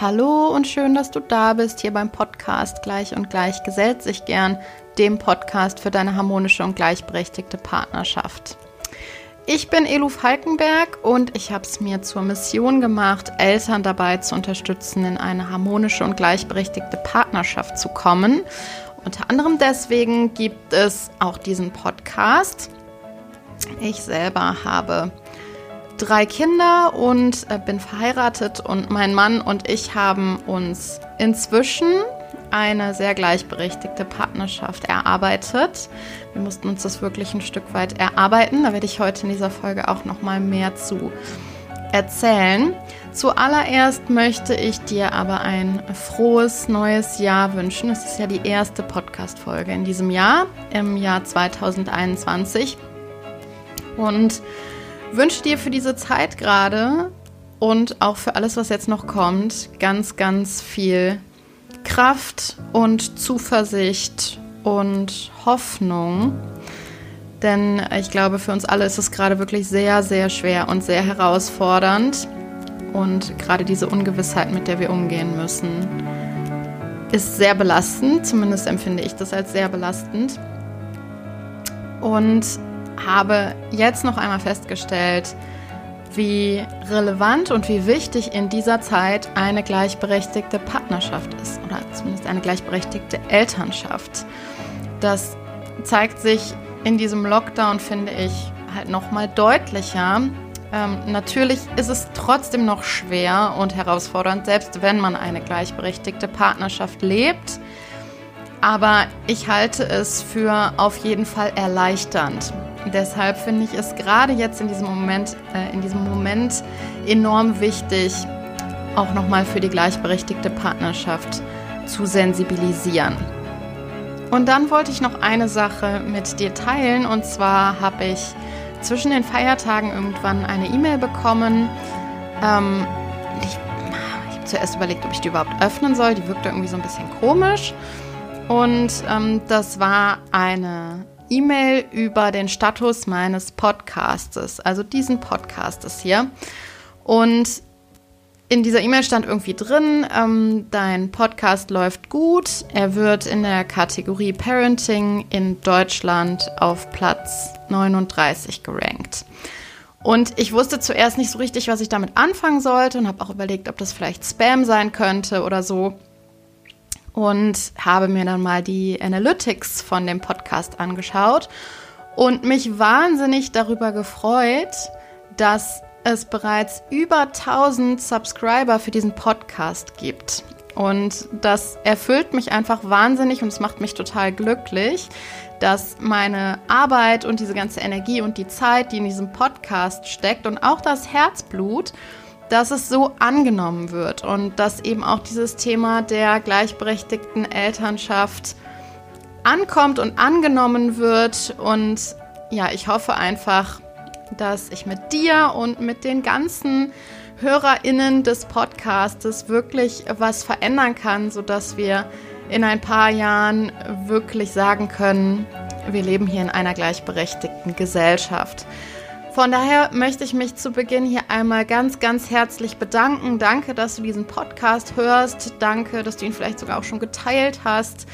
Hallo und schön, dass du da bist hier beim Podcast Gleich und Gleich gesellt sich gern, dem Podcast für deine harmonische und gleichberechtigte Partnerschaft. Ich bin Elu Falkenberg und ich habe es mir zur Mission gemacht, Eltern dabei zu unterstützen, in eine harmonische und gleichberechtigte Partnerschaft zu kommen. Unter anderem deswegen gibt es auch diesen Podcast. Ich selber habe drei Kinder und äh, bin verheiratet und mein Mann und ich haben uns inzwischen eine sehr gleichberechtigte Partnerschaft erarbeitet. Wir mussten uns das wirklich ein Stück weit erarbeiten. Da werde ich heute in dieser Folge auch noch mal mehr zu erzählen. Zuallererst möchte ich dir aber ein frohes neues Jahr wünschen. Es ist ja die erste Podcast-Folge in diesem Jahr, im Jahr 2021. Und wünsche dir für diese Zeit gerade und auch für alles, was jetzt noch kommt, ganz, ganz viel Kraft und Zuversicht und Hoffnung. Denn ich glaube, für uns alle ist es gerade wirklich sehr, sehr schwer und sehr herausfordernd. Und gerade diese Ungewissheit, mit der wir umgehen müssen, ist sehr belastend. Zumindest empfinde ich das als sehr belastend. Und habe jetzt noch einmal festgestellt, wie relevant und wie wichtig in dieser Zeit eine gleichberechtigte Partnerschaft ist oder zumindest eine gleichberechtigte Elternschaft. Das zeigt sich in diesem Lockdown, finde ich, halt noch mal deutlicher. Ähm, natürlich ist es trotzdem noch schwer und herausfordernd, selbst wenn man eine gleichberechtigte Partnerschaft lebt. Aber ich halte es für auf jeden Fall erleichternd. Deshalb finde ich es gerade jetzt in diesem Moment, äh, in diesem Moment enorm wichtig, auch nochmal für die gleichberechtigte Partnerschaft zu sensibilisieren. Und dann wollte ich noch eine Sache mit dir teilen. Und zwar habe ich zwischen den Feiertagen irgendwann eine E-Mail bekommen. Ähm, ich, ich habe zuerst überlegt, ob ich die überhaupt öffnen soll. Die wirkte irgendwie so ein bisschen komisch. Und ähm, das war eine E-Mail über den Status meines Podcastes, also diesen Podcastes hier. Und in dieser E-Mail stand irgendwie drin, ähm, dein Podcast läuft gut. Er wird in der Kategorie Parenting in Deutschland auf Platz 39 gerankt. Und ich wusste zuerst nicht so richtig, was ich damit anfangen sollte und habe auch überlegt, ob das vielleicht Spam sein könnte oder so und habe mir dann mal die Analytics von dem Podcast angeschaut und mich wahnsinnig darüber gefreut, dass es bereits über 1000 Subscriber für diesen Podcast gibt. Und das erfüllt mich einfach wahnsinnig und es macht mich total glücklich, dass meine Arbeit und diese ganze Energie und die Zeit, die in diesem Podcast steckt und auch das Herzblut, dass es so angenommen wird und dass eben auch dieses Thema der gleichberechtigten Elternschaft ankommt und angenommen wird. Und ja, ich hoffe einfach, dass ich mit dir und mit den ganzen HörerInnen des Podcastes wirklich was verändern kann, sodass wir in ein paar Jahren wirklich sagen können, wir leben hier in einer gleichberechtigten Gesellschaft. Von daher möchte ich mich zu Beginn hier einmal ganz, ganz herzlich bedanken. Danke, dass du diesen Podcast hörst. Danke, dass du ihn vielleicht sogar auch schon geteilt hast.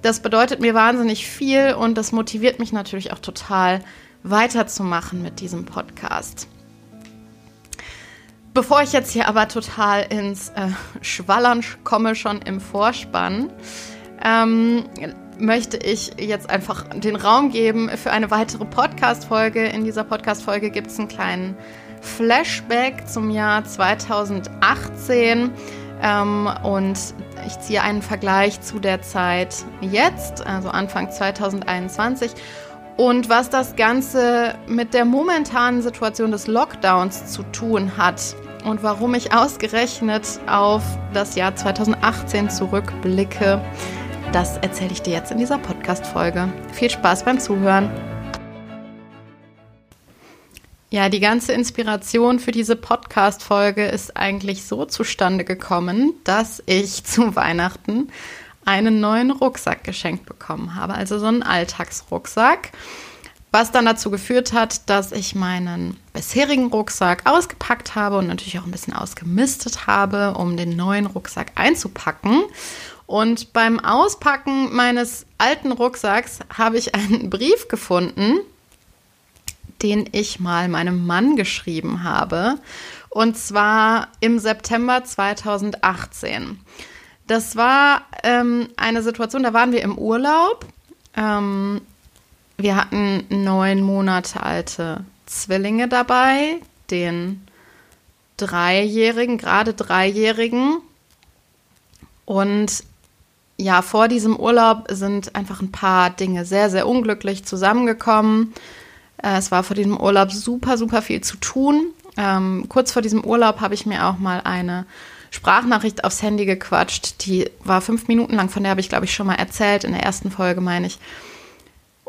Das bedeutet mir wahnsinnig viel und das motiviert mich natürlich auch total weiterzumachen mit diesem Podcast. Bevor ich jetzt hier aber total ins äh, Schwallern komme, schon im Vorspann, ähm, möchte ich jetzt einfach den Raum geben für eine weitere Podcast-Folge. In dieser Podcast-Folge gibt es einen kleinen Flashback zum Jahr 2018 ähm, und ich ziehe einen Vergleich zu der Zeit jetzt, also Anfang 2021 und was das Ganze mit der momentanen Situation des Lockdowns zu tun hat und warum ich ausgerechnet auf das Jahr 2018 zurückblicke. Das erzähle ich dir jetzt in dieser Podcast-Folge. Viel Spaß beim Zuhören. Ja, die ganze Inspiration für diese Podcast-Folge ist eigentlich so zustande gekommen, dass ich zu Weihnachten einen neuen Rucksack geschenkt bekommen habe. Also so einen Alltagsrucksack. was dann dazu geführt hat, dass ich meinen bisherigen Rucksack ausgepackt habe und natürlich auch ein bisschen ausgemistet habe, um den neuen Rucksack einzupacken. Und beim Auspacken meines alten Rucksacks habe ich einen Brief gefunden, den ich mal meinem Mann geschrieben habe. Und zwar im September 2018. Das war ähm, eine Situation, da waren wir im Urlaub. Ähm, wir hatten neun Monate alte Zwillinge dabei, den Dreijährigen, gerade Dreijährigen. Und ja, vor diesem Urlaub sind einfach ein paar Dinge sehr, sehr unglücklich zusammengekommen. Äh, es war vor diesem Urlaub super, super viel zu tun. Ähm, kurz vor diesem Urlaub habe ich mir auch mal eine Sprachnachricht aufs Handy gequatscht. Die war fünf Minuten lang, von der habe ich, glaube ich, schon mal erzählt, in der ersten Folge, meine ich.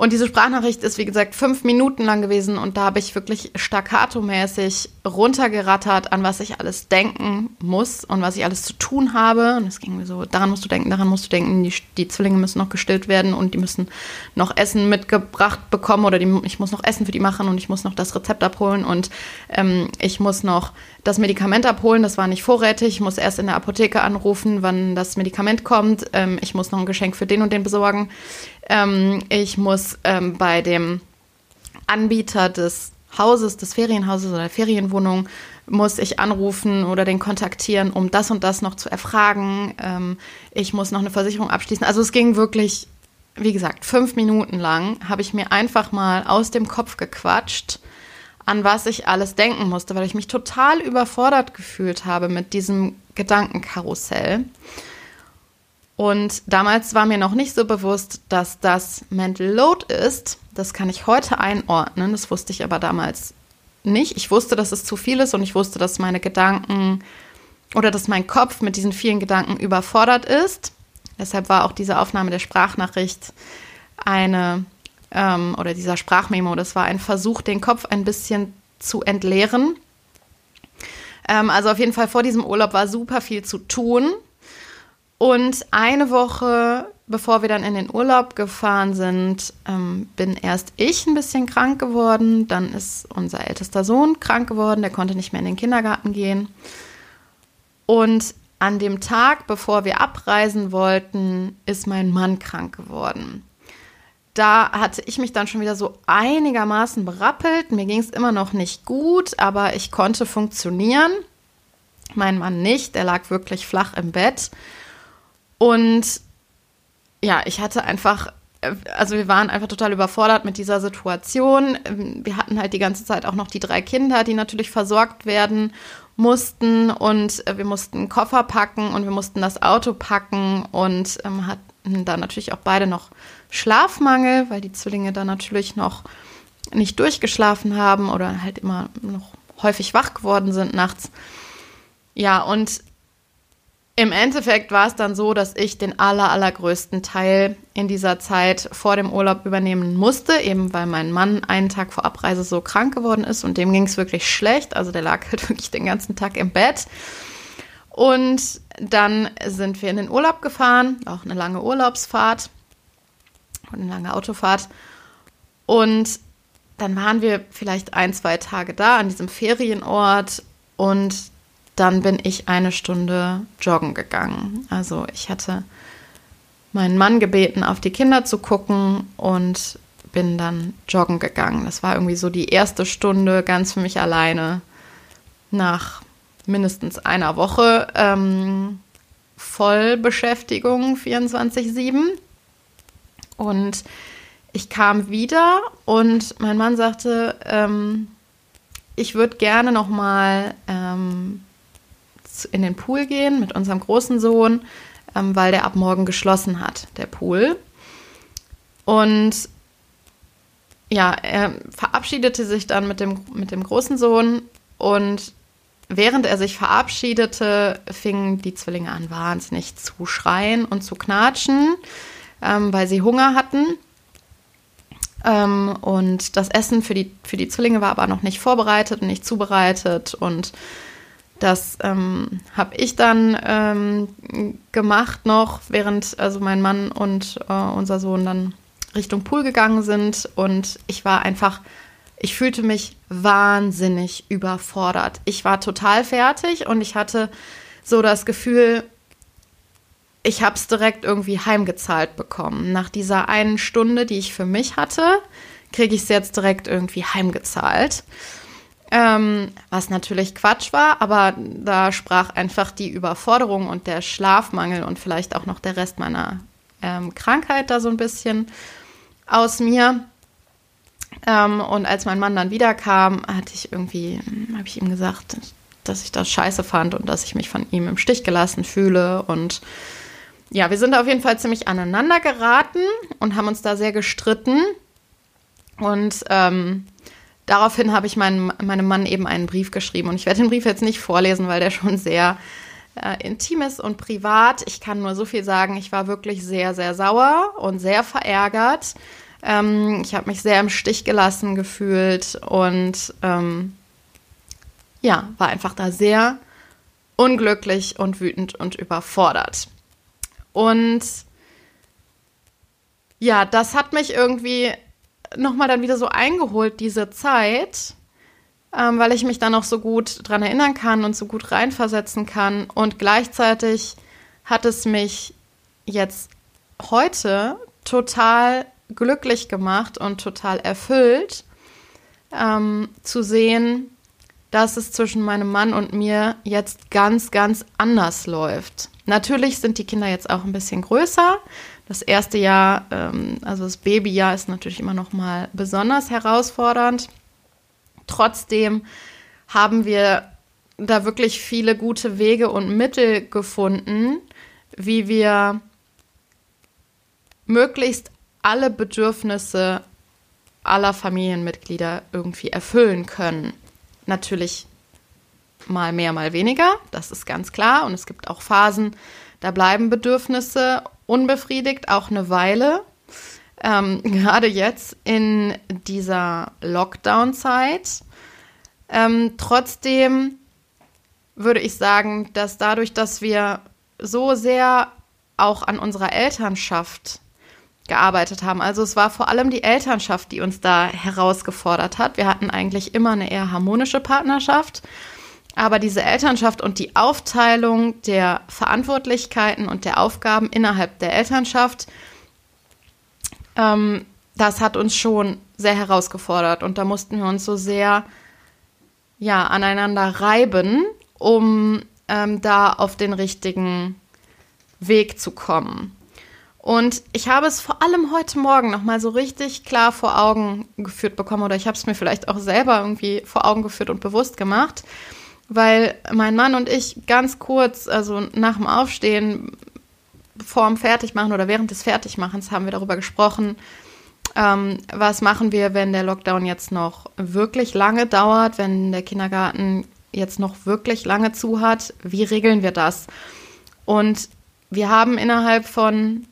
Und diese Sprachnachricht ist, wie gesagt, fünf Minuten lang gewesen und da habe ich wirklich staccato-mäßig runtergerattert, an was ich alles denken muss und was ich alles zu tun habe. Und es ging mir so, daran musst du denken, daran musst du denken, die, die Zwillinge müssen noch gestillt werden und die müssen noch Essen mitgebracht bekommen oder die, ich muss noch Essen für die machen und ich muss noch das Rezept abholen und ähm, ich muss noch das Medikament abholen. Das war nicht vorrätig. Ich muss erst in der Apotheke anrufen, wann das Medikament kommt. Ähm, ich muss noch ein Geschenk für den und den besorgen. Ähm, ich muss ähm, bei dem Anbieter des Hauses, des Ferienhauses oder der Ferienwohnung, muss ich anrufen oder den kontaktieren, um das und das noch zu erfragen. Ähm, ich muss noch eine Versicherung abschließen. Also es ging wirklich, wie gesagt, fünf Minuten lang habe ich mir einfach mal aus dem Kopf gequatscht, an was ich alles denken musste, weil ich mich total überfordert gefühlt habe mit diesem Gedankenkarussell. Und damals war mir noch nicht so bewusst, dass das Mental Load ist. Das kann ich heute einordnen. Das wusste ich aber damals nicht. Ich wusste, dass es zu viel ist und ich wusste, dass meine Gedanken oder dass mein Kopf mit diesen vielen Gedanken überfordert ist. Deshalb war auch diese Aufnahme der Sprachnachricht eine ähm, oder dieser Sprachmemo, das war ein Versuch, den Kopf ein bisschen zu entleeren. Ähm, also auf jeden Fall vor diesem Urlaub war super viel zu tun. Und eine Woche bevor wir dann in den Urlaub gefahren sind, ähm, bin erst ich ein bisschen krank geworden. Dann ist unser ältester Sohn krank geworden, der konnte nicht mehr in den Kindergarten gehen. Und an dem Tag, bevor wir abreisen wollten, ist mein Mann krank geworden. Da hatte ich mich dann schon wieder so einigermaßen berappelt. Mir ging es immer noch nicht gut, aber ich konnte funktionieren. Mein Mann nicht, der lag wirklich flach im Bett. Und ja, ich hatte einfach, also wir waren einfach total überfordert mit dieser Situation. Wir hatten halt die ganze Zeit auch noch die drei Kinder, die natürlich versorgt werden mussten und wir mussten Koffer packen und wir mussten das Auto packen und ähm, hatten dann natürlich auch beide noch Schlafmangel, weil die Zwillinge dann natürlich noch nicht durchgeschlafen haben oder halt immer noch häufig wach geworden sind nachts. Ja, und im Endeffekt war es dann so, dass ich den aller, allergrößten Teil in dieser Zeit vor dem Urlaub übernehmen musste, eben weil mein Mann einen Tag vor Abreise so krank geworden ist und dem ging es wirklich schlecht. Also der lag halt wirklich den ganzen Tag im Bett. Und dann sind wir in den Urlaub gefahren, auch eine lange Urlaubsfahrt und eine lange Autofahrt. Und dann waren wir vielleicht ein, zwei Tage da an diesem Ferienort und dann bin ich eine Stunde joggen gegangen. Also ich hatte meinen Mann gebeten, auf die Kinder zu gucken und bin dann joggen gegangen. Das war irgendwie so die erste Stunde ganz für mich alleine nach mindestens einer Woche ähm, Vollbeschäftigung 24-7. Und ich kam wieder und mein Mann sagte, ähm, ich würde gerne noch mal ähm, in den Pool gehen mit unserem großen Sohn, ähm, weil der ab morgen geschlossen hat, der Pool. Und ja, er verabschiedete sich dann mit dem, mit dem großen Sohn und während er sich verabschiedete, fingen die Zwillinge an, wahnsinnig zu schreien und zu knatschen, ähm, weil sie Hunger hatten. Ähm, und das Essen für die, für die Zwillinge war aber noch nicht vorbereitet und nicht zubereitet. Und das ähm, habe ich dann ähm, gemacht noch, während also mein Mann und äh, unser Sohn dann Richtung Pool gegangen sind und ich war einfach, ich fühlte mich wahnsinnig überfordert. Ich war total fertig und ich hatte so das Gefühl, ich habe es direkt irgendwie heimgezahlt bekommen. Nach dieser einen Stunde, die ich für mich hatte, kriege ich es jetzt direkt irgendwie heimgezahlt. Ähm, was natürlich Quatsch war, aber da sprach einfach die Überforderung und der Schlafmangel und vielleicht auch noch der Rest meiner ähm, Krankheit da so ein bisschen aus mir. Ähm, und als mein Mann dann wiederkam, hatte ich irgendwie, habe ich ihm gesagt, dass ich das scheiße fand und dass ich mich von ihm im Stich gelassen fühle. Und ja, wir sind auf jeden Fall ziemlich aneinander geraten und haben uns da sehr gestritten. Und ähm, daraufhin habe ich meinem, meinem Mann eben einen Brief geschrieben. Und ich werde den Brief jetzt nicht vorlesen, weil der schon sehr äh, intim ist und privat. Ich kann nur so viel sagen, ich war wirklich sehr, sehr sauer und sehr verärgert. Ähm, ich habe mich sehr im Stich gelassen gefühlt und ähm, ja, war einfach da sehr unglücklich und wütend und überfordert. Und ja, das hat mich irgendwie nochmal dann wieder so eingeholt, diese Zeit, ähm, weil ich mich dann auch so gut dran erinnern kann und so gut reinversetzen kann. Und gleichzeitig hat es mich jetzt heute total glücklich gemacht und total erfüllt, ähm, zu sehen, dass es zwischen meinem Mann und mir jetzt ganz, ganz anders läuft. Natürlich sind die Kinder jetzt auch ein bisschen größer. Das erste Jahr, ähm, also das Babyjahr, ist natürlich immer noch mal besonders herausfordernd. Trotzdem haben wir da wirklich viele gute Wege und Mittel gefunden, wie wir möglichst alle Bedürfnisse aller Familienmitglieder irgendwie erfüllen können. Natürlich mal mehr, mal weniger, das ist ganz klar. Und es gibt auch Phasen, da bleiben Bedürfnisse unbefriedigt, auch eine Weile. Ähm, gerade jetzt in dieser Lockdown-Zeit. Ähm, trotzdem würde ich sagen, dass dadurch, dass wir so sehr auch an unserer Elternschaft gearbeitet haben. Also es war vor allem die Elternschaft, die uns da herausgefordert hat. Wir hatten eigentlich immer eine eher harmonische Partnerschaft. Aber diese Elternschaft und die Aufteilung der Verantwortlichkeiten und der Aufgaben innerhalb der Elternschaft, ähm, das hat uns schon sehr herausgefordert. Und da mussten wir uns so sehr ja, aneinander reiben, um ähm, da auf den richtigen Weg zu kommen. Und ich habe es vor allem heute Morgen nochmal so richtig klar vor Augen geführt bekommen oder ich habe es mir vielleicht auch selber irgendwie vor Augen geführt und bewusst gemacht, weil mein Mann und ich ganz kurz, also nach dem Aufstehen, vor dem Fertigmachen oder während des Fertigmachens haben wir darüber gesprochen, ähm, was machen wir, wenn der Lockdown jetzt noch wirklich lange dauert, wenn der Kindergarten jetzt noch wirklich lange zu hat, wie regeln wir das? Und wir haben innerhalb von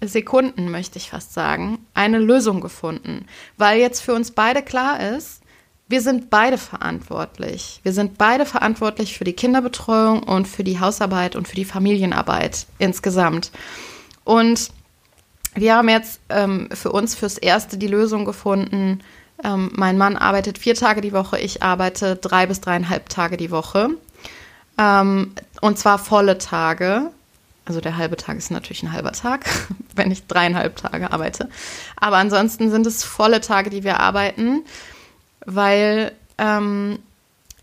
Sekunden, möchte ich fast sagen, eine Lösung gefunden, weil jetzt für uns beide klar ist, wir sind beide verantwortlich. Wir sind beide verantwortlich für die Kinderbetreuung und für die Hausarbeit und für die Familienarbeit insgesamt. Und wir haben jetzt ähm, für uns fürs Erste die Lösung gefunden. Ähm, mein Mann arbeitet vier Tage die Woche, ich arbeite drei bis dreieinhalb Tage die Woche. Ähm, und zwar volle Tage. Also der halbe Tag ist natürlich ein halber Tag, wenn ich dreieinhalb Tage arbeite. Aber ansonsten sind es volle Tage, die wir arbeiten, weil ähm,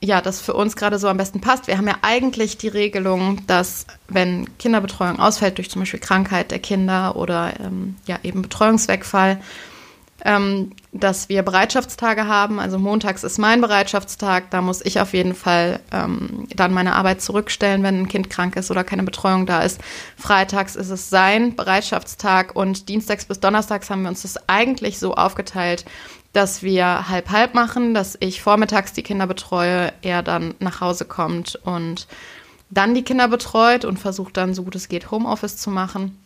ja, das für uns gerade so am besten passt. Wir haben ja eigentlich die Regelung, dass wenn Kinderbetreuung ausfällt durch zum Beispiel Krankheit der Kinder oder ähm, ja eben Betreuungswegfall, ähm, dass wir Bereitschaftstage haben. Also montags ist mein Bereitschaftstag. Da muss ich auf jeden Fall ähm, dann meine Arbeit zurückstellen, wenn ein Kind krank ist oder keine Betreuung da ist. Freitags ist es sein Bereitschaftstag und dienstags bis donnerstags haben wir uns das eigentlich so aufgeteilt, dass wir halb halb machen, dass ich vormittags die Kinder betreue, er dann nach Hause kommt und dann die Kinder betreut und versucht dann so gut es geht Homeoffice zu machen.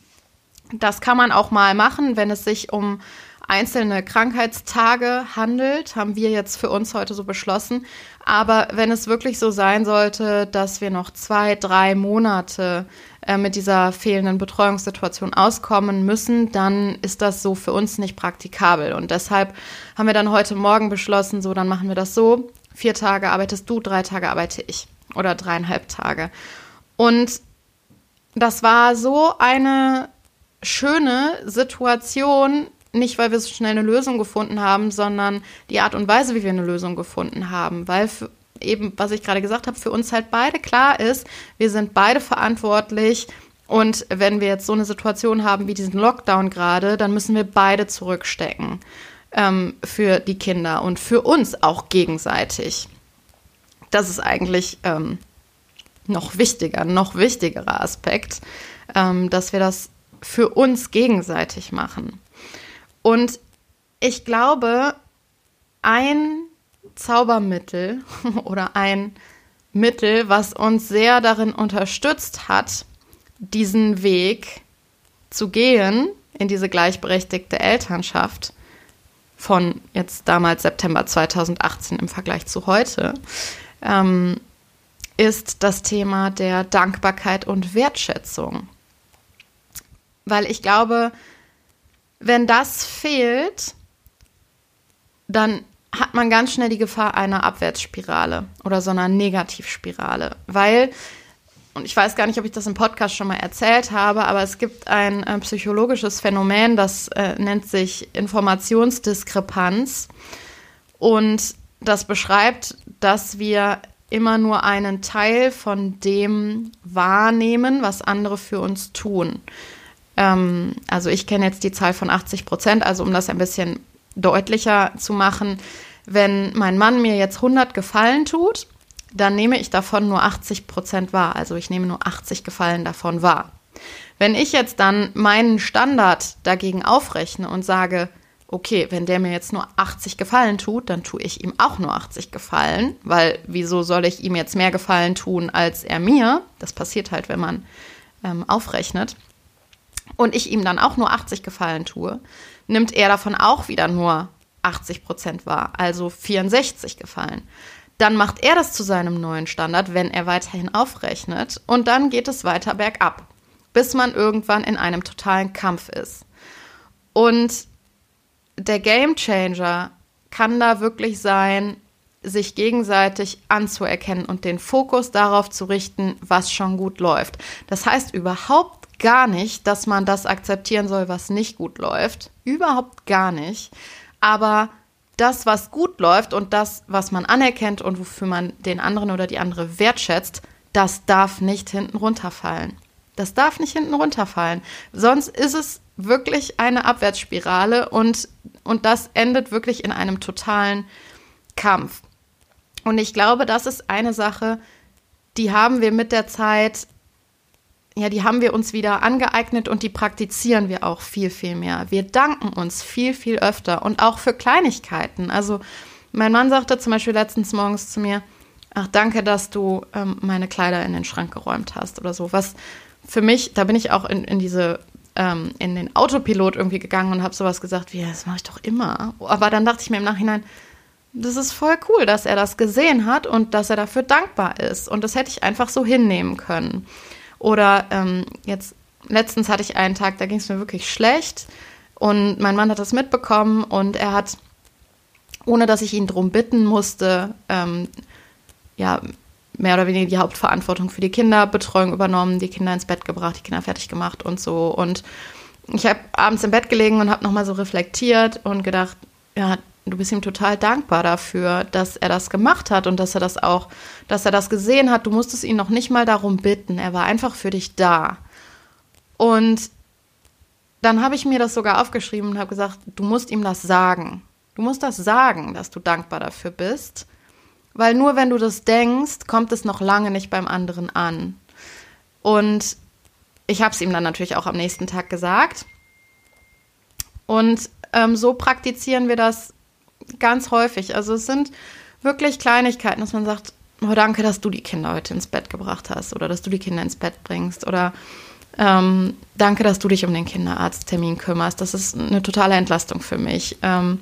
Das kann man auch mal machen, wenn es sich um einzelne Krankheitstage handelt, haben wir jetzt für uns heute so beschlossen. Aber wenn es wirklich so sein sollte, dass wir noch zwei, drei Monate äh, mit dieser fehlenden Betreuungssituation auskommen müssen, dann ist das so für uns nicht praktikabel. Und deshalb haben wir dann heute Morgen beschlossen, so, dann machen wir das so. Vier Tage arbeitest du, drei Tage arbeite ich. Oder dreieinhalb Tage. Und das war so eine schöne Situation, nicht weil wir so schnell eine Lösung gefunden haben, sondern die Art und Weise, wie wir eine Lösung gefunden haben. Weil für, eben, was ich gerade gesagt habe, für uns halt beide klar ist, wir sind beide verantwortlich. Und wenn wir jetzt so eine Situation haben wie diesen Lockdown gerade, dann müssen wir beide zurückstecken ähm, für die Kinder und für uns auch gegenseitig. Das ist eigentlich ähm, noch wichtiger, noch wichtigerer Aspekt, ähm, dass wir das für uns gegenseitig machen. Und ich glaube, ein Zaubermittel oder ein Mittel, was uns sehr darin unterstützt hat, diesen Weg zu gehen in diese gleichberechtigte Elternschaft von jetzt damals September 2018 im Vergleich zu heute, ähm, ist das Thema der Dankbarkeit und Wertschätzung. Weil ich glaube, wenn das fehlt, dann hat man ganz schnell die Gefahr einer Abwärtsspirale oder so einer Negativspirale. Weil, und ich weiß gar nicht, ob ich das im Podcast schon mal erzählt habe, aber es gibt ein äh, psychologisches Phänomen, das äh, nennt sich Informationsdiskrepanz. Und das beschreibt, dass wir immer nur einen Teil von dem wahrnehmen, was andere für uns tun. Ähm, also ich kenne jetzt die Zahl von 80 Prozent, also um das ein bisschen deutlicher zu machen, wenn mein Mann mir jetzt 100 Gefallen tut, dann nehme ich davon nur 80 Prozent wahr. Also ich nehme nur 80 Gefallen davon wahr. Wenn ich jetzt dann meinen Standard dagegen aufrechne und sage, okay, wenn der mir jetzt nur 80 Gefallen tut, dann tue ich ihm auch nur 80 Gefallen, weil wieso soll ich ihm jetzt mehr Gefallen tun als er mir? Das passiert halt, wenn man ähm, aufrechnet und ich ihm dann auch nur 80 Gefallen tue, nimmt er davon auch wieder nur 80 Prozent wahr, also 64 Gefallen. Dann macht er das zu seinem neuen Standard, wenn er weiterhin aufrechnet. Und dann geht es weiter bergab, bis man irgendwann in einem totalen Kampf ist. Und der Game Changer kann da wirklich sein, sich gegenseitig anzuerkennen und den Fokus darauf zu richten, was schon gut läuft. Das heißt überhaupt gar nicht, dass man das akzeptieren soll, was nicht gut läuft. Überhaupt gar nicht. Aber das, was gut läuft und das, was man anerkennt und wofür man den anderen oder die andere wertschätzt, das darf nicht hinten runterfallen. Das darf nicht hinten runterfallen. Sonst ist es wirklich eine Abwärtsspirale und, und das endet wirklich in einem totalen Kampf. Und ich glaube, das ist eine Sache, die haben wir mit der Zeit ja, die haben wir uns wieder angeeignet und die praktizieren wir auch viel, viel mehr. Wir danken uns viel, viel öfter und auch für Kleinigkeiten. Also mein Mann sagte zum Beispiel letztens morgens zu mir, ach danke, dass du ähm, meine Kleider in den Schrank geräumt hast oder so. Was für mich, da bin ich auch in, in diese ähm, in den Autopilot irgendwie gegangen und habe sowas gesagt wie, das mache ich doch immer. Aber dann dachte ich mir im Nachhinein, das ist voll cool, dass er das gesehen hat und dass er dafür dankbar ist. Und das hätte ich einfach so hinnehmen können. Oder ähm, jetzt letztens hatte ich einen Tag, da ging es mir wirklich schlecht und mein Mann hat das mitbekommen und er hat, ohne dass ich ihn darum bitten musste, ähm, ja, mehr oder weniger die Hauptverantwortung für die Kinderbetreuung übernommen, die Kinder ins Bett gebracht, die Kinder fertig gemacht und so. Und ich habe abends im Bett gelegen und habe nochmal so reflektiert und gedacht, ja, du bist ihm total dankbar dafür, dass er das gemacht hat und dass er das auch, dass er das gesehen hat. Du musstest ihn noch nicht mal darum bitten. Er war einfach für dich da. Und dann habe ich mir das sogar aufgeschrieben und habe gesagt, du musst ihm das sagen. Du musst das sagen, dass du dankbar dafür bist. Weil nur wenn du das denkst, kommt es noch lange nicht beim anderen an. Und ich habe es ihm dann natürlich auch am nächsten Tag gesagt. Und ähm, so praktizieren wir das ganz häufig. Also es sind wirklich Kleinigkeiten, dass man sagt, oh danke, dass du die Kinder heute ins Bett gebracht hast oder dass du die Kinder ins Bett bringst oder Ähm, danke, dass du dich um den Kinderarzttermin kümmerst. Das ist eine totale Entlastung für mich. Ähm,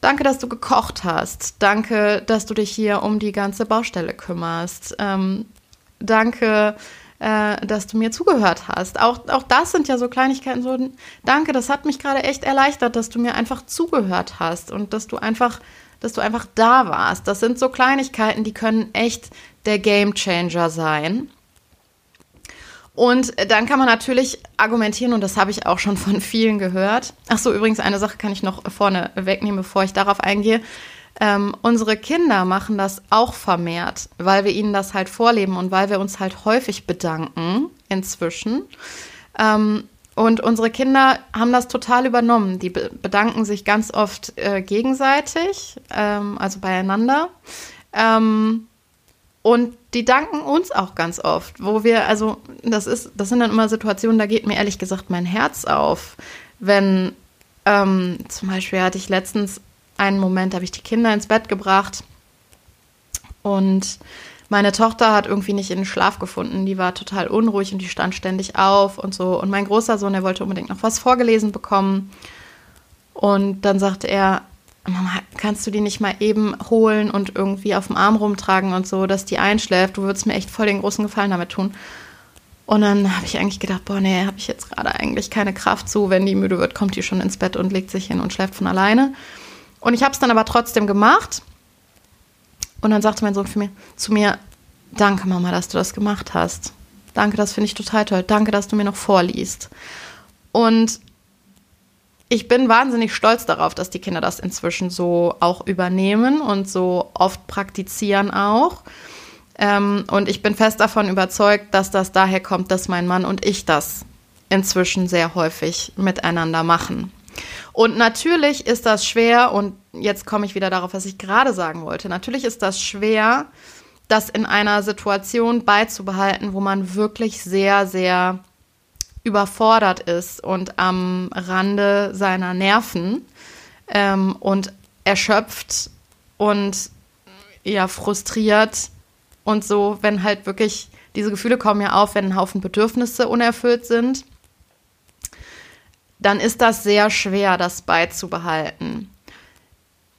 danke, dass du gekocht hast. Danke, dass du dich hier um die ganze Baustelle kümmerst. Ähm, danke, äh, dass du mir zugehört hast. Auch, auch das sind ja so Kleinigkeiten, so danke, das hat mich gerade echt erleichtert, dass du mir einfach zugehört hast und dass du einfach, dass du einfach da warst. Das sind so Kleinigkeiten, die können echt der Game Changer sein. Und dann kann man natürlich argumentieren, und das habe ich auch schon von vielen gehört. Ach so, übrigens, eine Sache kann ich noch vorne wegnehmen, bevor ich darauf eingehe. Ähm, unsere Kinder machen das auch vermehrt, weil wir ihnen das halt vorleben und weil wir uns halt häufig bedanken inzwischen. Ähm, und unsere Kinder haben das total übernommen. Die be bedanken sich ganz oft äh, gegenseitig, ähm, also beieinander. Ähm, und die danken uns auch ganz oft, wo wir, also das ist, das sind dann immer Situationen, da geht mir ehrlich gesagt mein Herz auf. Wenn ähm, zum Beispiel hatte ich letztens einen Moment, habe ich die Kinder ins Bett gebracht und meine Tochter hat irgendwie nicht in den Schlaf gefunden. Die war total unruhig und die stand ständig auf und so. Und mein großer Sohn, der wollte unbedingt noch was vorgelesen bekommen. Und dann sagte er, Mama, kannst du die nicht mal eben holen und irgendwie auf dem Arm rumtragen und so, dass die einschläft? Du würdest mir echt voll den großen Gefallen damit tun. Und dann habe ich eigentlich gedacht, boah, nee, habe ich jetzt gerade eigentlich keine Kraft zu. Wenn die müde wird, kommt die schon ins Bett und legt sich hin und schläft von alleine. Und ich habe es dann aber trotzdem gemacht. Und dann sagte mein Sohn mir, zu mir, danke Mama, dass du das gemacht hast. Danke, das finde ich total toll. Danke, dass du mir noch vorliest. Und ich bin wahnsinnig stolz darauf, dass die Kinder das inzwischen so auch übernehmen und so oft praktizieren auch. Ähm, und ich bin fest davon überzeugt, dass das daher kommt, dass mein Mann und ich das inzwischen sehr häufig miteinander machen. Und natürlich ist das schwer, und jetzt komme ich wieder darauf, was ich gerade sagen wollte. Natürlich ist das schwer, das in einer Situation beizubehalten, wo man wirklich sehr, sehr überfordert ist und am Rande seiner Nerven ähm, und erschöpft und ja frustriert und so, wenn halt wirklich diese Gefühle kommen ja auf, wenn ein Haufen Bedürfnisse unerfüllt sind dann ist das sehr schwer, das beizubehalten.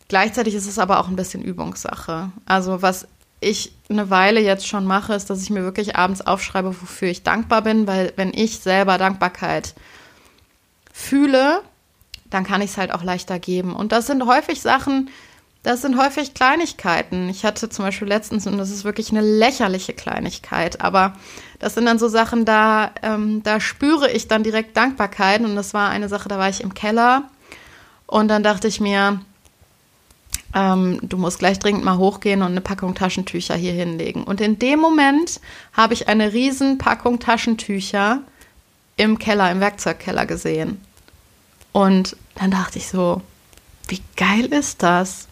Gleichzeitig ist es aber auch ein bisschen Übungssache. Also was ich eine Weile jetzt schon mache, ist, dass ich mir wirklich abends aufschreibe, wofür ich dankbar bin, weil wenn ich selber Dankbarkeit fühle, dann kann ich es halt auch leichter geben. Und das sind häufig Sachen, das sind häufig Kleinigkeiten. Ich hatte zum Beispiel letztens, und das ist wirklich eine lächerliche Kleinigkeit, aber das sind dann so Sachen, da, ähm, da spüre ich dann direkt Dankbarkeit. Und das war eine Sache, da war ich im Keller und dann dachte ich mir, ähm, du musst gleich dringend mal hochgehen und eine Packung Taschentücher hier hinlegen. Und in dem Moment habe ich eine riesen Packung Taschentücher im Keller, im Werkzeugkeller gesehen. Und dann dachte ich so, wie geil ist das?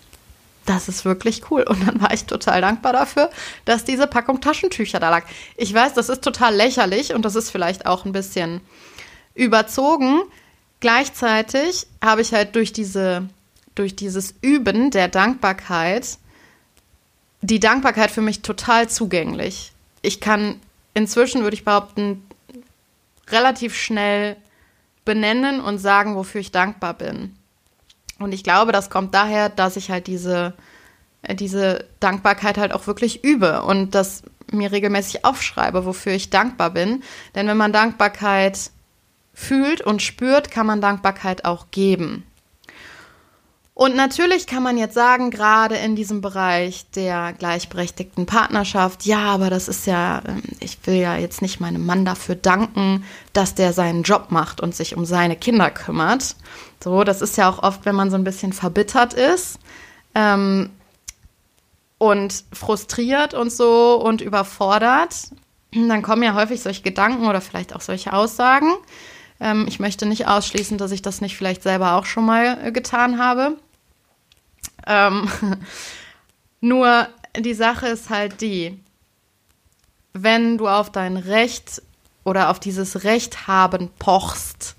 Das ist wirklich cool. Und dann war ich total dankbar dafür, dass diese Packung Taschentücher da lag. Ich weiß, das ist total lächerlich und das ist vielleicht auch ein bisschen überzogen. Gleichzeitig habe ich halt durch diese, durch dieses Üben der Dankbarkeit die Dankbarkeit für mich total zugänglich. Ich kann inzwischen, würde ich behaupten, relativ schnell benennen und sagen, wofür ich dankbar bin. Und ich glaube, das kommt daher, dass ich halt diese, äh, diese Dankbarkeit halt auch wirklich übe und das mir regelmäßig aufschreibe, wofür ich dankbar bin. Denn wenn man Dankbarkeit fühlt und spürt, kann man Dankbarkeit auch geben. Und natürlich kann man jetzt sagen, gerade in diesem Bereich der gleichberechtigten Partnerschaft, ja, aber das ist ja, ähm, ich will ja jetzt nicht meinem Mann dafür danken, dass der seinen Job macht und sich um seine Kinder kümmert. So, das ist ja auch oft, wenn man so ein bisschen verbittert ist ähm, und frustriert und so und überfordert, dann kommen ja häufig solche Gedanken oder vielleicht auch solche Aussagen. Ähm, ich möchte nicht ausschließen, dass ich das nicht vielleicht selber auch schon mal äh, getan habe. Ähm, nur die Sache ist halt die, wenn du auf dein Recht oder auf dieses Recht haben pochst,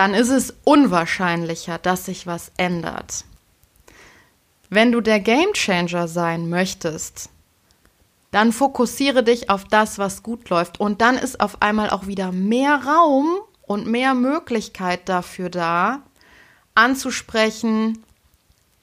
dann ist es unwahrscheinlicher, dass sich was ändert. Wenn du der Gamechanger sein möchtest, dann fokussiere dich auf das, was gut läuft. Und dann ist auf einmal auch wieder mehr Raum und mehr Möglichkeit dafür da, anzusprechen,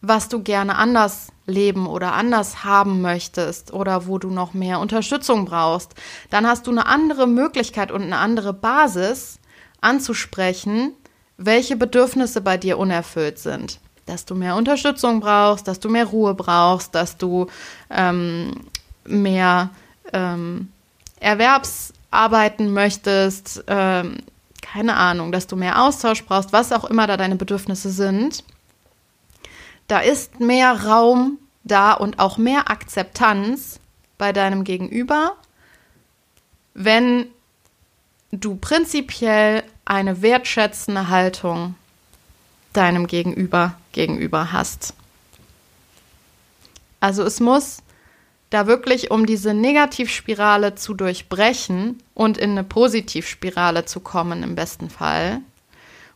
was du gerne anders leben oder anders haben möchtest oder wo du noch mehr Unterstützung brauchst. Dann hast du eine andere Möglichkeit und eine andere Basis anzusprechen, welche Bedürfnisse bei dir unerfüllt sind. Dass du mehr Unterstützung brauchst, dass du mehr Ruhe brauchst, dass du ähm, mehr ähm, Erwerbsarbeiten möchtest, ähm, keine Ahnung, dass du mehr Austausch brauchst, was auch immer da deine Bedürfnisse sind. Da ist mehr Raum da und auch mehr Akzeptanz bei deinem Gegenüber, wenn du prinzipiell eine wertschätzende Haltung deinem Gegenüber gegenüber hast. Also es muss da wirklich, um diese Negativspirale zu durchbrechen und in eine Positivspirale zu kommen, im besten Fall,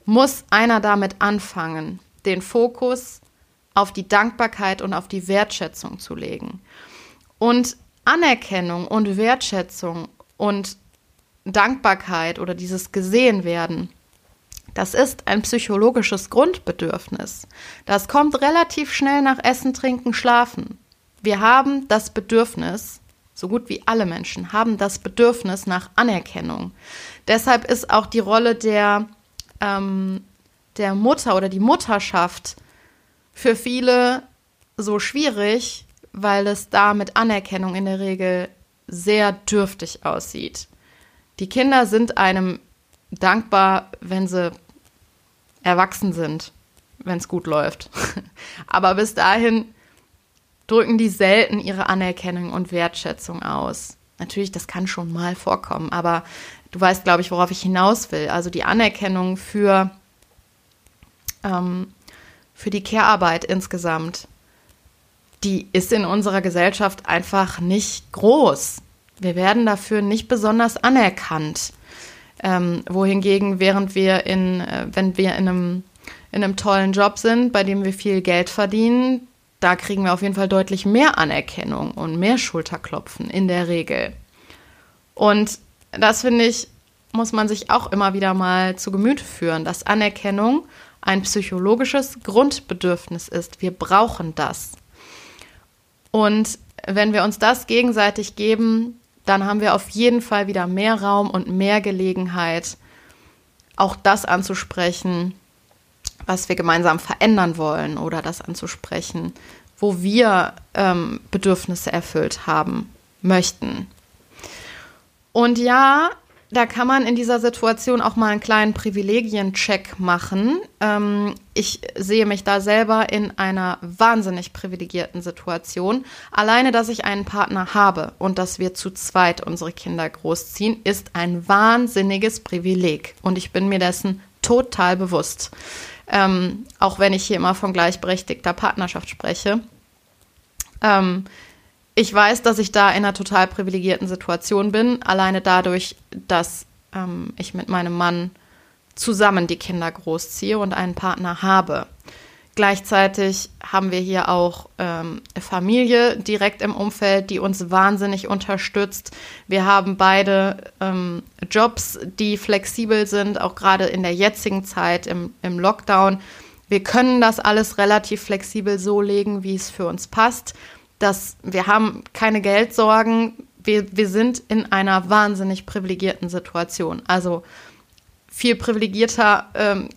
muss einer damit anfangen, den Fokus auf die Dankbarkeit und auf die Wertschätzung zu legen. Und Anerkennung und Wertschätzung und Dankbarkeit oder dieses Gesehenwerden, das ist ein psychologisches Grundbedürfnis. Das kommt relativ schnell nach Essen, Trinken, Schlafen. Wir haben das Bedürfnis, so gut wie alle Menschen haben das Bedürfnis nach Anerkennung. Deshalb ist auch die Rolle der, ähm, der Mutter oder die Mutterschaft für viele so schwierig, weil es da mit Anerkennung in der Regel sehr dürftig aussieht. Die Kinder sind einem dankbar, wenn sie erwachsen sind, wenn es gut läuft. Aber bis dahin drücken die selten ihre Anerkennung und Wertschätzung aus. Natürlich, das kann schon mal vorkommen, aber du weißt, glaube ich, worauf ich hinaus will. Also die Anerkennung für, ähm, für die Care-Arbeit insgesamt, die ist in unserer Gesellschaft einfach nicht groß. Wir werden dafür nicht besonders anerkannt. Ähm, wohingegen, während wir in, äh, wenn wir in einem, in einem tollen Job sind, bei dem wir viel Geld verdienen, da kriegen wir auf jeden Fall deutlich mehr Anerkennung und mehr Schulterklopfen in der Regel. Und das finde ich, muss man sich auch immer wieder mal zu Gemüte führen, dass Anerkennung ein psychologisches Grundbedürfnis ist. Wir brauchen das. Und wenn wir uns das gegenseitig geben, dann haben wir auf jeden Fall wieder mehr Raum und mehr Gelegenheit, auch das anzusprechen, was wir gemeinsam verändern wollen oder das anzusprechen, wo wir ähm, Bedürfnisse erfüllt haben möchten. Und ja, da kann man in dieser Situation auch mal einen kleinen Privilegiencheck machen. Ähm, ich sehe mich da selber in einer wahnsinnig privilegierten Situation. Alleine, dass ich einen Partner habe und dass wir zu zweit unsere Kinder großziehen, ist ein wahnsinniges Privileg. Und ich bin mir dessen total bewusst. Ähm, auch wenn ich hier immer von gleichberechtigter Partnerschaft spreche. Ähm, ich weiß, dass ich da in einer total privilegierten Situation bin, alleine dadurch, dass ähm, ich mit meinem Mann zusammen die Kinder großziehe und einen Partner habe. Gleichzeitig haben wir hier auch ähm, Familie direkt im Umfeld, die uns wahnsinnig unterstützt. Wir haben beide ähm, Jobs, die flexibel sind, auch gerade in der jetzigen Zeit im, im Lockdown. Wir können das alles relativ flexibel so legen, wie es für uns passt. Das, wir haben keine Geldsorgen. Wir, wir sind in einer wahnsinnig privilegierten Situation. Also viel privilegierter ähm,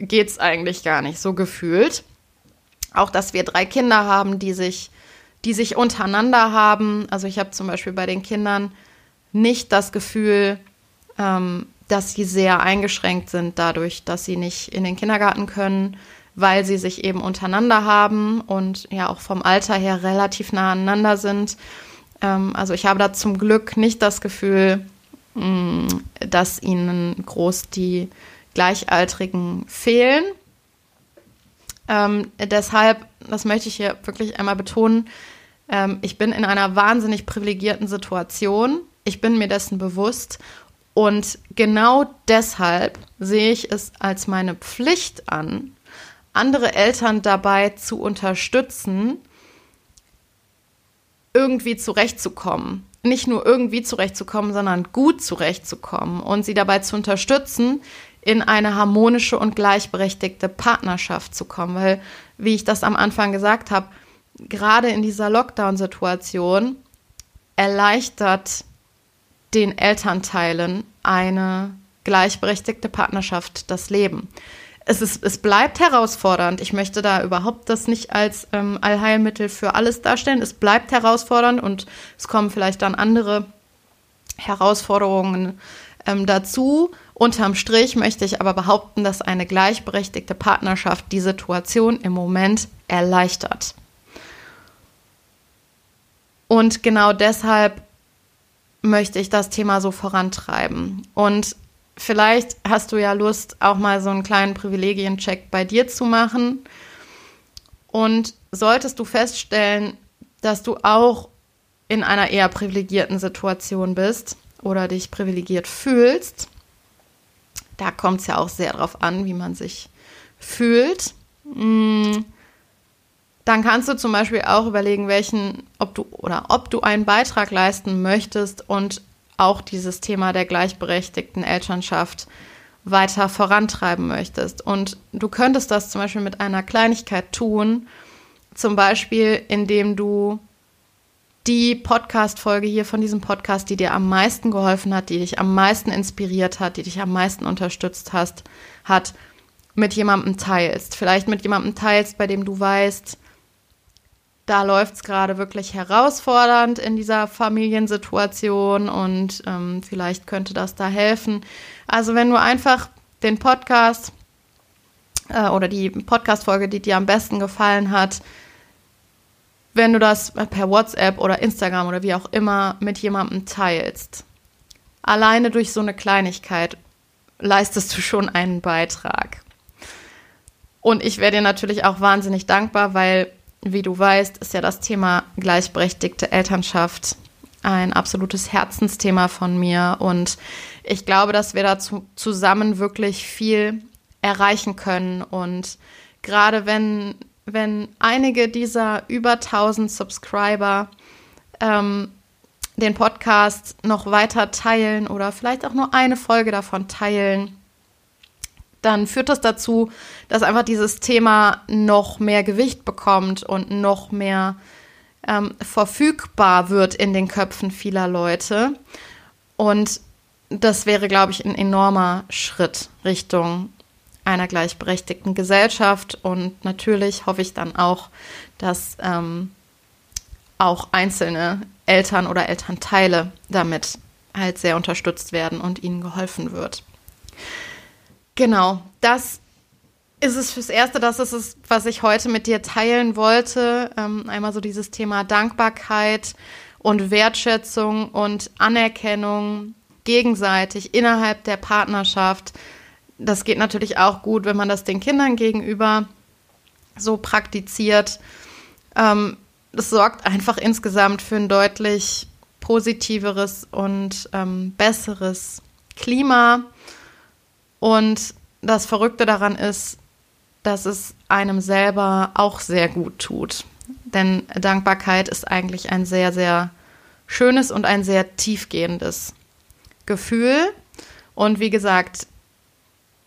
geht es eigentlich gar nicht, so gefühlt. Auch, dass wir drei Kinder haben, die sich, die sich untereinander haben. Also ich habe zum Beispiel bei den Kindern nicht das Gefühl, ähm, dass sie sehr eingeschränkt sind dadurch, dass sie nicht in den Kindergarten können, weil sie sich eben untereinander haben und ja auch vom Alter her relativ nah aneinander sind. Ähm, also ich habe da zum Glück nicht das Gefühl, mh, mm, dass ihnen groß die Gleichaltrigen fehlen. Ähm, deshalb, das möchte ich hier wirklich einmal betonen, ähm, ich bin in einer wahnsinnig privilegierten Situation. Ich bin mir dessen bewusst. Und genau deshalb sehe ich es als meine Pflicht an, andere Eltern dabei zu unterstützen, irgendwie zurechtzukommen. Nicht nur irgendwie zurechtzukommen, sondern gut zurechtzukommen und sie dabei zu unterstützen, in eine harmonische und gleichberechtigte Partnerschaft zu kommen. Weil, wie ich das am Anfang gesagt habe, gerade in dieser Lockdown-Situation erleichtert den Elternteilen eine gleichberechtigte Partnerschaft das Leben. Es, ist, es bleibt herausfordernd. Ich möchte da überhaupt das nicht als ähm, Allheilmittel für alles darstellen. Es bleibt herausfordernd und es kommen vielleicht dann andere Herausforderungen ähm, dazu. Unterm Strich möchte ich aber behaupten, dass eine gleichberechtigte Partnerschaft die Situation im Moment erleichtert. Und genau deshalb möchte ich das Thema so vorantreiben. Und vielleicht hast du ja Lust, auch mal so einen kleinen Privilegiencheck bei dir zu machen. Und solltest du feststellen, dass du auch in einer eher privilegierten Situation bist oder dich privilegiert fühlst, da kommt es ja auch sehr darauf an, wie man sich fühlt. Hm dann kannst du zum Beispiel auch überlegen, welchen, ob du oder ob du einen Beitrag leisten möchtest und auch dieses Thema der gleichberechtigten Elternschaft weiter vorantreiben möchtest. Und du könntest das zum Beispiel mit einer Kleinigkeit tun, zum Beispiel indem du die Podcast-Folge hier von diesem Podcast, die dir am meisten geholfen hat, die dich am meisten inspiriert hat, die dich am meisten unterstützt hast, hat, mit jemandem teilst. Vielleicht mit jemandem teilst, bei dem du weißt, da läuft es gerade wirklich herausfordernd in dieser Familiensituation und ähm, vielleicht könnte das da helfen. Also wenn du einfach den Podcast äh, oder die Podcast-Folge, die dir am besten gefallen hat, wenn du das per WhatsApp oder Instagram oder wie auch immer mit jemandem teilst. Alleine durch so eine Kleinigkeit leistest du schon einen Beitrag. Und ich wäre dir natürlich auch wahnsinnig dankbar, weil wie du weißt, ist ja das Thema gleichberechtigte Elternschaft ein absolutes Herzensthema von mir. Und ich glaube, dass wir dazu zusammen wirklich viel erreichen können. Und gerade wenn, wenn einige dieser über 1000 Subscriber ähm, den Podcast noch weiter teilen oder vielleicht auch nur eine Folge davon teilen, dann führt das dazu, dass einfach dieses Thema noch mehr Gewicht bekommt und noch mehr ähm, verfügbar wird in den Köpfen vieler Leute. Und das wäre, glaube ich, ein enormer Schritt Richtung einer gleichberechtigten Gesellschaft. Und natürlich hoffe ich dann auch, dass ähm, auch einzelne Eltern oder Elternteile damit halt sehr unterstützt werden und ihnen geholfen wird. Genau, das ist es fürs Erste, das ist es, was ich heute mit dir teilen wollte. Ähm, einmal so dieses Thema Dankbarkeit und Wertschätzung und Anerkennung gegenseitig innerhalb der Partnerschaft. Das geht natürlich auch gut, wenn man das den Kindern gegenüber so praktiziert. Ähm, das sorgt einfach insgesamt für ein deutlich positiveres und ähm, besseres Klima und das Verrückte daran ist, dass es einem selber auch sehr gut tut. Denn Dankbarkeit ist eigentlich ein sehr, sehr schönes und ein sehr tiefgehendes Gefühl. Und wie gesagt,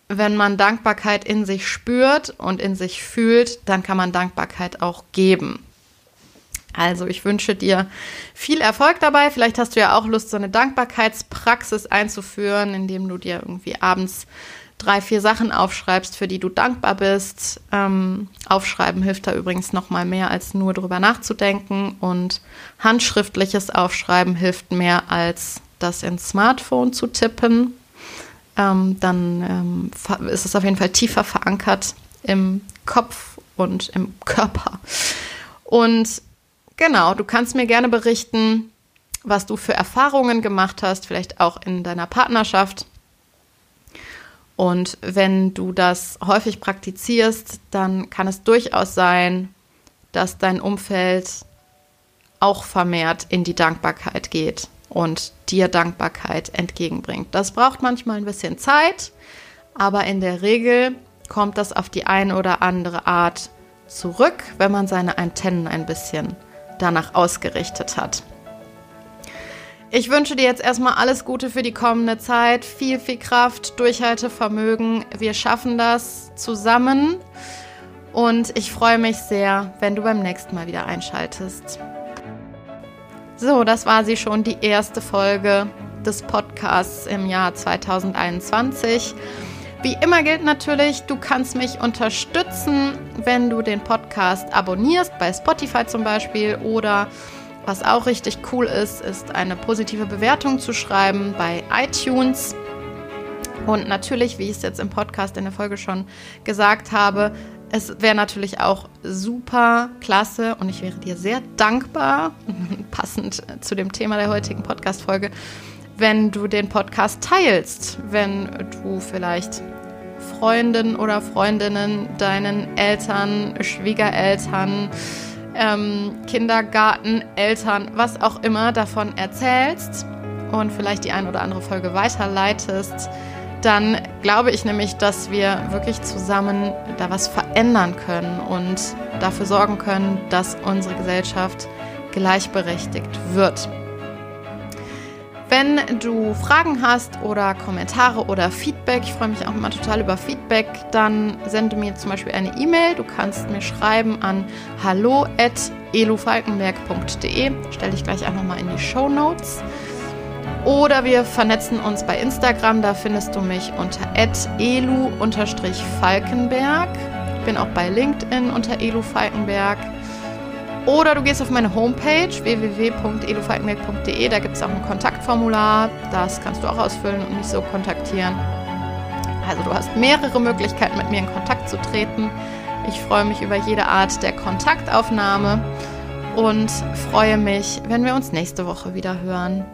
wenn man Dankbarkeit in sich spürt und in sich fühlt, dann kann man Dankbarkeit auch geben. Also ich wünsche dir viel Erfolg dabei. Vielleicht hast du ja auch Lust, so eine Dankbarkeitspraxis einzuführen, indem du dir irgendwie abends drei, vier Sachen aufschreibst, für die du dankbar bist. Ähm, aufschreiben hilft da übrigens noch mal mehr, als nur drüber nachzudenken. Und handschriftliches Aufschreiben hilft mehr, als das ins Smartphone zu tippen. Ähm, dann ähm, ist es auf jeden Fall tiefer verankert im Kopf und im Körper. Und Genau, du kannst mir gerne berichten, was du für Erfahrungen gemacht hast, vielleicht auch in deiner Partnerschaft. Und wenn du das häufig praktizierst, dann kann es durchaus sein, dass dein Umfeld auch vermehrt in die Dankbarkeit geht und dir Dankbarkeit entgegenbringt. Das braucht manchmal ein bisschen Zeit, aber in der Regel kommt das auf die eine oder andere Art zurück, wenn man seine Antennen ein bisschen danach ausgerichtet hat. Ich wünsche dir jetzt erstmal alles Gute für die kommende Zeit, viel, viel Kraft, Durchhaltevermögen. Wir schaffen das zusammen und ich freue mich sehr, wenn du beim nächsten Mal wieder einschaltest. So, das war sie schon, die erste Folge des Podcasts im Jahr 2021. Wie immer gilt natürlich, du kannst mich unterstützen, wenn du den Podcast abonnierst, bei Spotify zum Beispiel. Oder was auch richtig cool ist, ist eine positive Bewertung zu schreiben bei iTunes. Und natürlich, wie ich es jetzt im Podcast in der Folge schon gesagt habe, es wäre natürlich auch super klasse und ich wäre dir sehr dankbar, passend zu dem Thema der heutigen Podcast-Folge, wenn du den Podcast teilst, wenn du vielleicht Freunden oder Freundinnen, deinen Eltern, Schwiegereltern, ähm, Kindergarteneltern, was auch immer davon erzählst und vielleicht die ein oder andere Folge weiterleitest, dann glaube ich nämlich, dass wir wirklich zusammen da was verändern können und dafür sorgen können, dass unsere Gesellschaft gleichberechtigt wird. Wenn du Fragen hast oder Kommentare oder Feedback, ich freue mich auch immer total über Feedback, dann sende mir zum Beispiel eine E-Mail. Du kannst mir schreiben an hallo.elufalkenberg.de. Stelle ich gleich auch nochmal in die Show Notes. Oder wir vernetzen uns bei Instagram, da findest du mich unter elu-falkenberg. Ich bin auch bei LinkedIn unter elufalkenberg. Oder du gehst auf meine Homepage www.elufalkenberg.de, da gibt es auch ein Kontaktformular, das kannst du auch ausfüllen und mich so kontaktieren. Also du hast mehrere Möglichkeiten, mit mir in Kontakt zu treten. Ich freue mich über jede Art der Kontaktaufnahme und freue mich, wenn wir uns nächste Woche wieder hören.